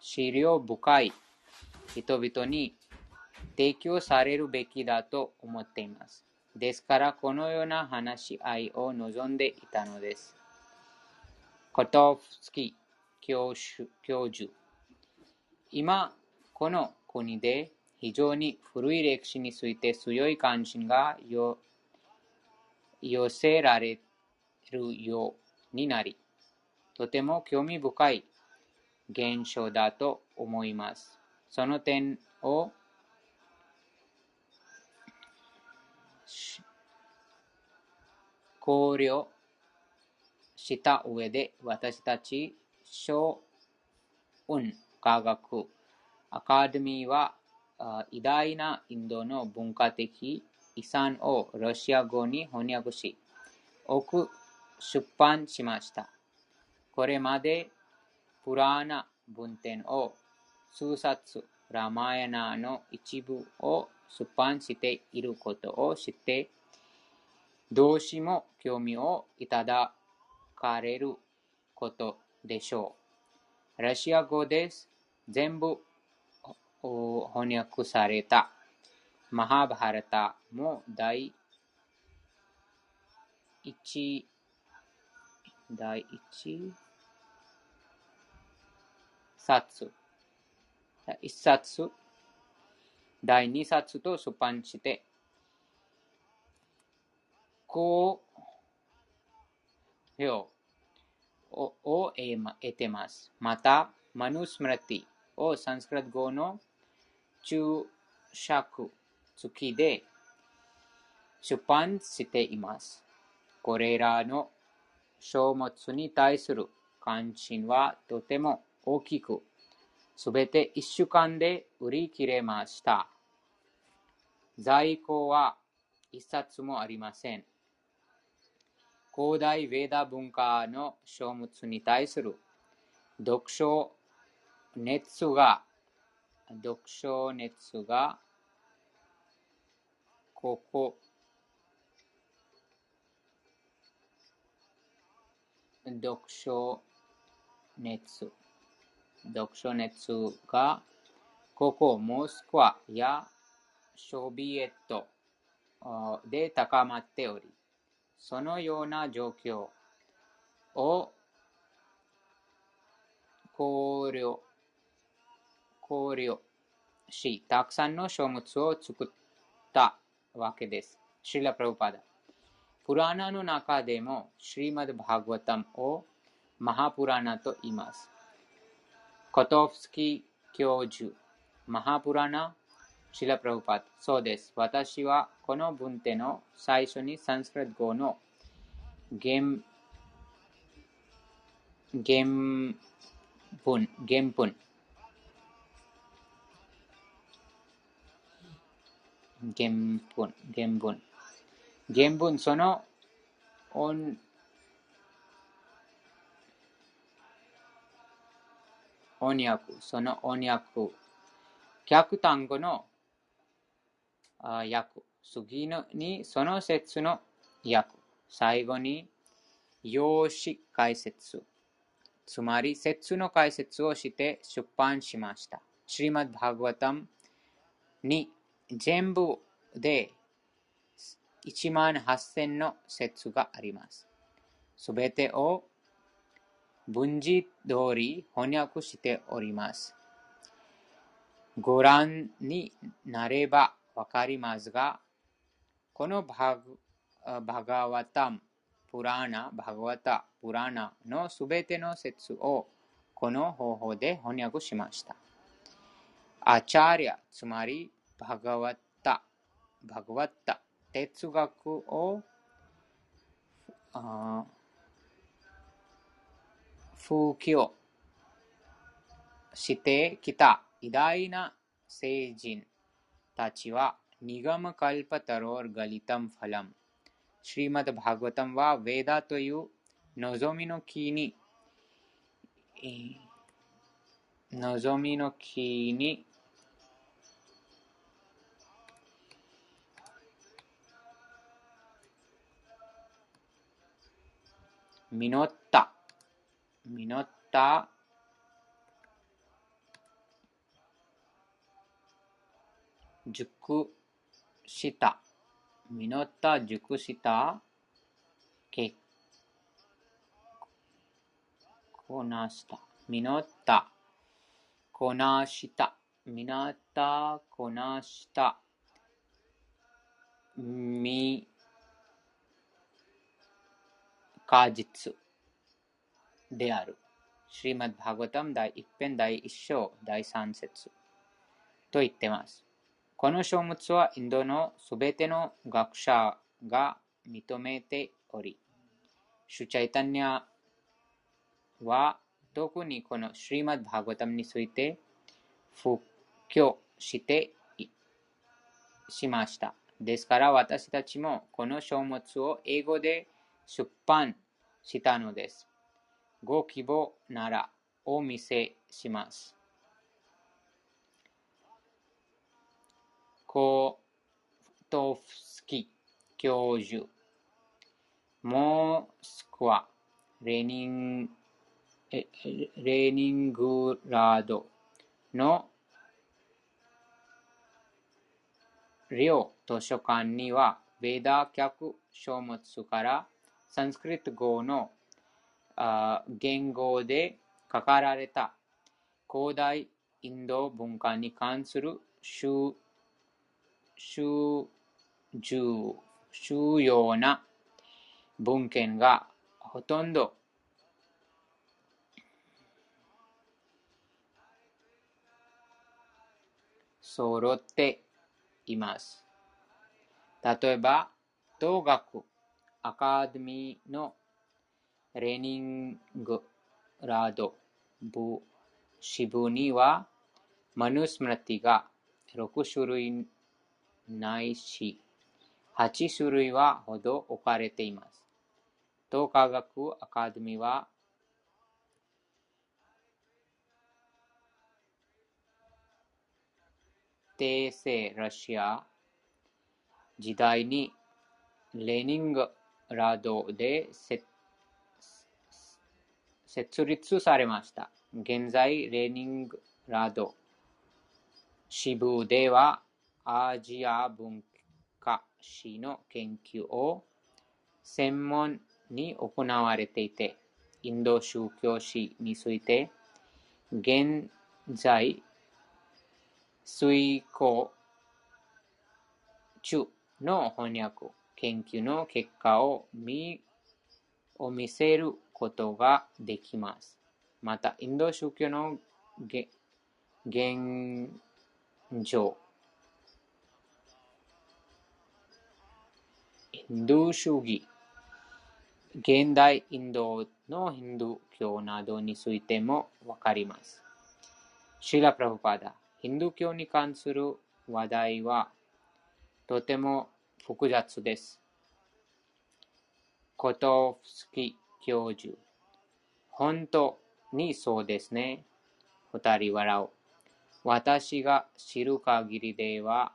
資料深い人々に提供されるべきだと思っています。ですから、このような話し合いを望んでいたのです。コトフスキ教授今、この国で非常に古い歴史について強い関心が寄せられるようになり、とても興味深い現象だと思います。その点を考慮した上で私たち小運科学アカデミーは偉大なインドの文化的遺産をロシア語に翻訳し、多く出版しました。これまでプラーナ文典を数冊、ラマヤナの一部を出版していることを知って、同志も興味をいただかれることでしょう。ロシア語です。全部翻訳されたマハバハラタも第一第一冊一冊第二冊と出版してこうをを得てます。また、マヌスムラティをサンスクラット語の注釈付きで出版しています。これらの書物に対する関心はとても大きく、すべて一週間で売り切れました。在庫は一冊もありません。古代ヴェーダ文化の書物に対する読書熱が、読書熱が、ここ、読書熱、読書熱が、ここ、モスクワやソビエットで高まっており、そのような状況を考慮考慮し、たくさんの書物を作ったわけです。シラ・プラブパダ。プラーナの中でも、シリマド・バーグワタムをマハプラナと言います。コトフスキー教授、マハプラナ、シラ・プラブパダ。そうです。私はこの文典の最初にサンスクリット語の原原文、原文原文、原文。原文その音翻訳、その翻訳、客単語の訳、次のにその説の訳、最後に用紙解説、つまり説の解説をして出版しました。シリマッバーグワタムに全部で1万8000の説があります。すべてを文字通り翻訳しております。ご覧になればわかりますが、このババガワタム、プラーナ、バガワタ、プラーナのすべての説をこの方法で翻訳しました。アチャーリア、つまりバガワタ、バガワタ、哲学を風紀してきた偉大な聖人たちは、ニガムカルパタローガリタムファラム。シリマド・バーガタムは、ヴェダという望みの木に、望みの木に実っ実った。熟した。実った熟した。けこなした。実った。こなした。実った。こなした。み果実。である。シリマッバーガタム第一編第一章第三節と言ってます。この書物はインドのすべての学者が認めており、シュチャイタニアは特にこのシリマッバーガタムについて布教してしました。ですから私たちもこの書物を英語で出版したのです。ご希望ならお見せします。コトフスキ教授、モスクワ、レニンレニングラードの両図書館には、ベーダー客書物からサンスクリット語の言語で書かられた古代インド文化に関する収重要な文献がほとんど揃っています。例えば、東学アカデミーのレニングラード部支部には、マヌスムラティが6種類ないし、8種類はほど置かれています。東科学アカデミーは、帝政ロシア時代にレニングラードで設設立されました。現在、レーニングラード支部ではアジア文化史の研究を専門に行われていて、インド宗教史について現在遂行中の翻訳、研究の結果を見を見せることができます。また、インド宗教の現状、インド主義、現代インドのヒンドゥー教などについてもわかります。シラ・プラブパダヒンドゥー教に関する話題はとても複雑です。コトフスキ教授。本当にそうですね。二人笑う。私が知る限りでは、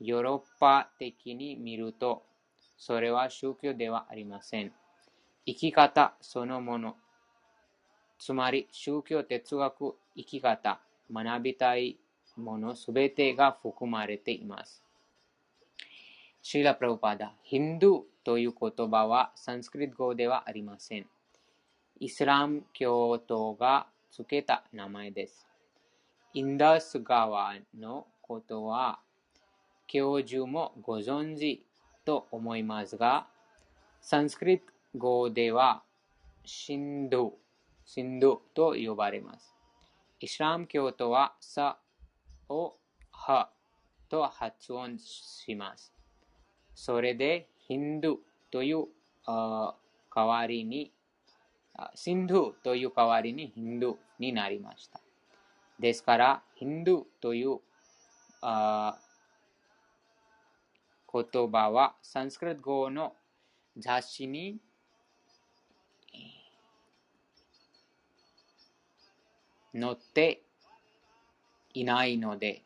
ヨーロッパ的に見ると、それは宗教ではありません。生き方そのもの。つまり、宗教哲学、生き方、学びたいものすべてが含まれています。シーラ・プラブパダ、ヒンドゥーという言葉はサンスクリット語ではありません。イスラム教徒が付けた名前です。インダス川のことは教授もご存知と思いますが、サンスクリット語ではシンド、シンドと呼ばれます。イスラム教徒はサをハと発音します。それでヒンドゥという代わりに、シンドゥという代わりにヒンドゥになりました。ですから、ヒンドゥという言葉はサンスクリット語の雑誌に載っていないので、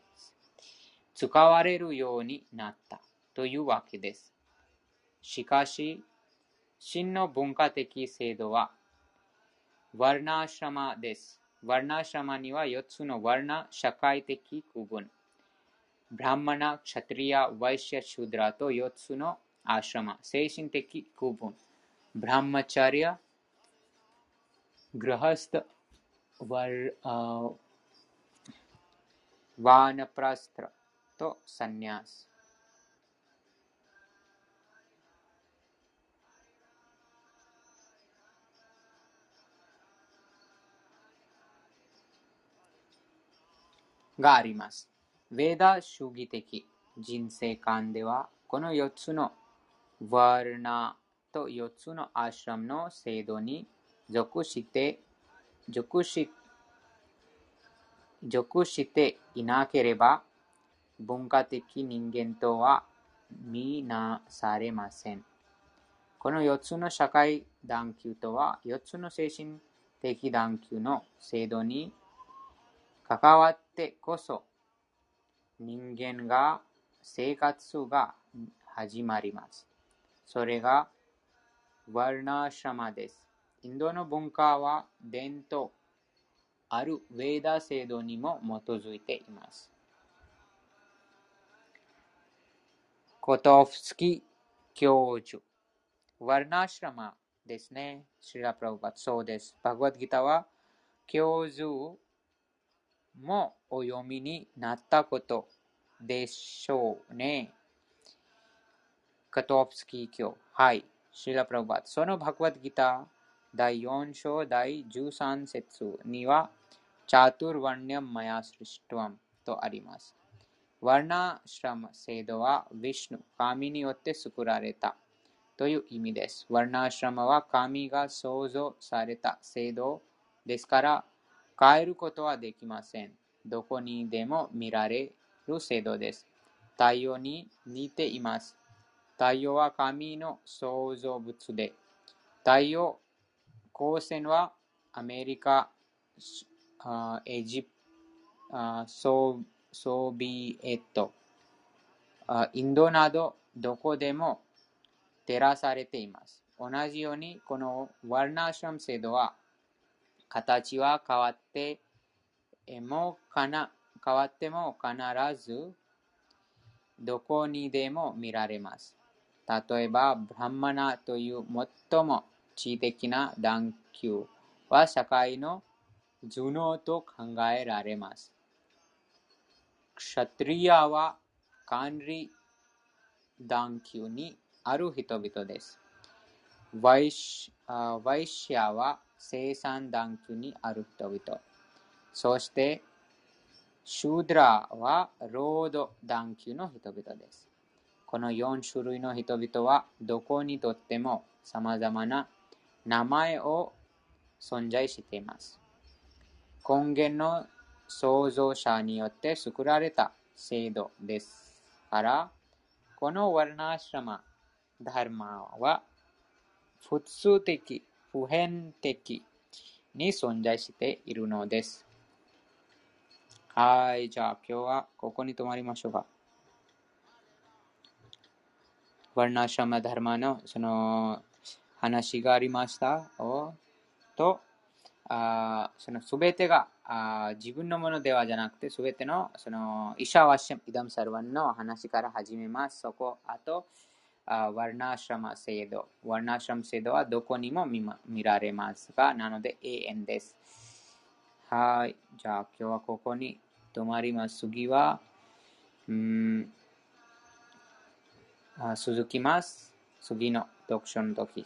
使われるようになったというわけです。しかし、真の文化的制度は、ワルナーシャマです。ワルナーシャマには4つのワルナ社会的区分。ブランマナ、クシャトリア、ワイシャ、シュドラと4つのアシャマ、精神的区分。ブランマチャリア、グラハスタ、ワル、ワーナプラストラとサンニャース。があります。ヴェーダ主義的人生観では、この4つのワーナと4つのアシュラムの制度に属して、属し属していなければ、文化的人間とは見なされません。この4つの社会団級とは、4つの精神的団級の制度に関わってこそ、人間が生活が始まります。それが、ワルナーシャマです。インドの文化は伝統あるウェーダ制度にも基づいています。コトフスキ教授。ワルナーシラマですね。シラプラブバそうです。バグワッドギターは教授もお読みになったことでしょうね。カトフスキー教。はい。シラプラブバそのバグワッドギター第4章第13節にはチャトゥルワニャムマヤスリシトワムとあります。ワナシラム制度はヴィシュヌ、神によって作られたという意味です。ワナシラムは神が創造された制度ですから変えることはできません。どこにでも見られる制度です。太陽に似ています。太陽は神の創造物で、太陽光線はアメリカエジプソソビエトインドなどどこでも照らされています。同じようにこのワルナーシャム制度は形は変わってもかな変わっても必ずどこにでも見られます。例えば、ブランマナという最も知的な段級は社会の頭脳と考えられます。クシャトリアは管理団級にある人々です。ワイシャは生産団級にある人々。そして、シュードラは労働団級の人々です。この4種類の人々はどこにとっても様々な名前を存在しています。根源の創造者によって作られた制度ですから、このワルナーシラマ、ダルマは普通的、普遍的に存在しているのです。はい、じゃあ今日はここに止まりましょうか。ワルナシャマダルマのその話がありましたと、あそのすべてがあ自分のものではじゃなくて、すべてのそのイシャワシャム、イダムサルワンの話から始めます。そこ、あと、あワルナシャマ制度。ワルナシャマ制度はどこにも見,、見られますが、なので永遠です。はい。じゃあ今日はここに止まります。次は、うん、あ続きます。次の読書の時。